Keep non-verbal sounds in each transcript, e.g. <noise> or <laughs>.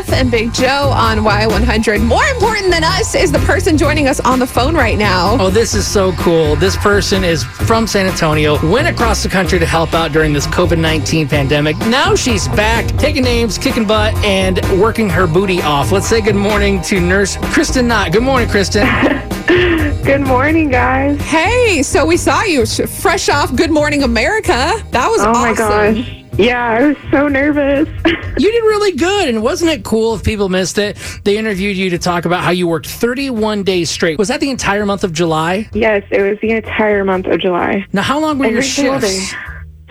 Beth and Big Joe on Y100. More important than us is the person joining us on the phone right now. Oh, this is so cool. This person is from San Antonio, went across the country to help out during this COVID 19 pandemic. Now she's back, taking names, kicking butt, and working her booty off. Let's say good morning to nurse Kristen Knott. Good morning, Kristen. <laughs> Good morning, guys. Hey, so we saw you fresh off Good Morning America. That was Oh my awesome. gosh. Yeah, I was so nervous. <laughs> You did really good. And wasn't it cool if people missed it? They interviewed you to talk about how you worked 31 days straight. Was that the entire month of July? yes, it was the entire month of July. Now, how long were your Every single shifts? day.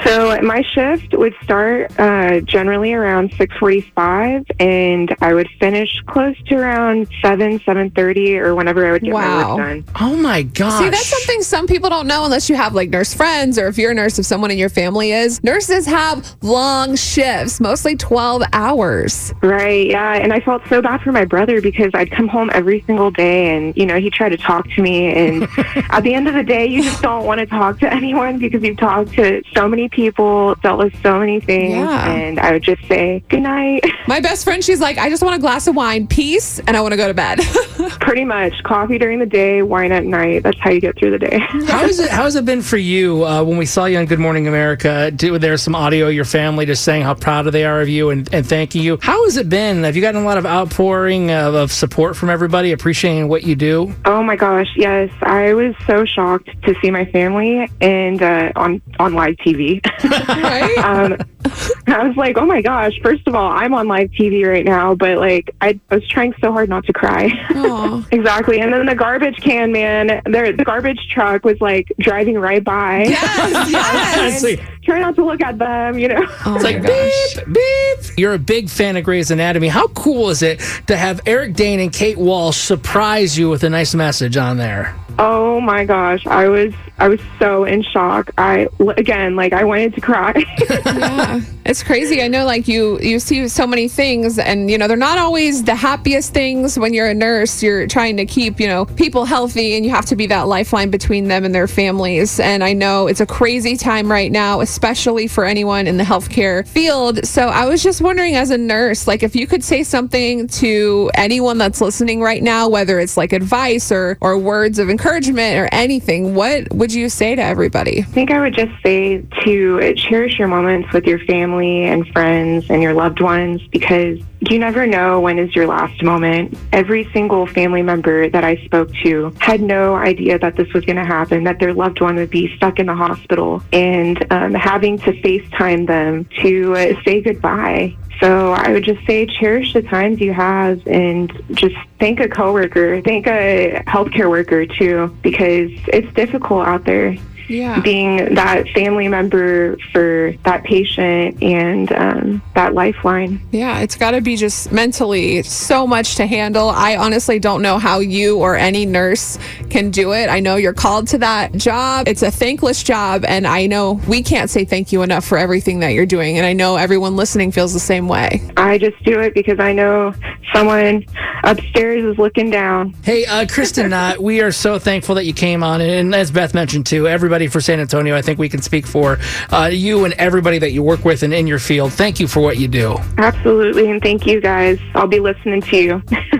So my shift would start uh, generally around 6:45, and I would finish close to around 7, 7:30, or whenever I would get my Wow. work done. Oh my gosh. See, that's something some people don't know unless you have like nurse friends or if you're a nurse, if someone in your family is. Nurses have long shifts, mostly 12 hours. Right, yeah. And I felt so bad for my brother because I'd come home every single day and, you know, he tried to talk to me. And <laughs> at the end of the day, you just don't want to talk to anyone because you've talked to so many people, dealt with so many things. Yeah. And I would just say, good night. <laughs> My best friend, she's like, I just want a glass of wine, peace, and I want to go to bed. <laughs> <laughs> Pretty much coffee during the day, wine at night. That's how you get through the day. <laughs> How is it? How has it been for you uh, when we saw you on Good Morning America? Do, there's some audio of your family just saying how proud they are of you and, and thanking you. How has it been? Have you gotten a lot of outpouring of, of support from everybody, appreciating what you do? Oh my gosh, yes. I was so shocked to see my family and uh, on on live TV. <laughs> right? um, I was like, oh my gosh, first of all, I'm on live TV right now, but like, I, I was trying so hard not to cry. Aw. exactly. And then the garbage can man, there, the garbage truck was like driving right by. Yes, <laughs> yes. It's Try not to look at them, you know? Oh it's like gosh. beep, beep. You're a big fan of Grey's Anatomy. How cool is it to have Eric Dane and Kate Walsh surprise you with a nice message on there? Oh my gosh, I was, I was so in shock. I, again, like, I wanted to cry. <laughs> yeah it's crazy. I know like you you see so many things and you know they're not always the happiest things when you're a nurse. You're trying to keep you know people healthy and you have to be that lifeline between them and their families. And i know it's a crazy time right now especially for anyone in the healthcare field. So i was just wondering as a nurse like if you could say something to anyone that's listening right now whether it's like advice or or words of encouragement or anything what would you say to everybody? I think I would just say to cherish your moments with your family and friends and your loved ones because you never know when is your last moment. Every single family member that I spoke to had no idea that this was going to happen, that their loved one would be stuck in the hospital and um, having to FaceTime them to uh, say goodbye. So I would just say cherish the times you have and just thank a coworker, thank a healthcare worker too, because it's difficult out there yeah being that family member for that patient and um, that lifeline. Yeah, it's got to be just mentally so much to handle. I honestly don't know how you or any nurse can do it. I know you're called to that job. It's a thankless job, and I know we can't say thank you enough for everything that you're doing. And I know everyone listening feels the same way. I just do it because I know someone upstairs is looking down. Hey, uh, Kristen Knott, we are so thankful that you came on. And as Beth mentioned, too, everybody for San Antonio, I think we can speak for uh, you and everybody that you work with and in your field. Thank you for what you do. Absolutely. And thank you guys. I'll be listening to you. <laughs>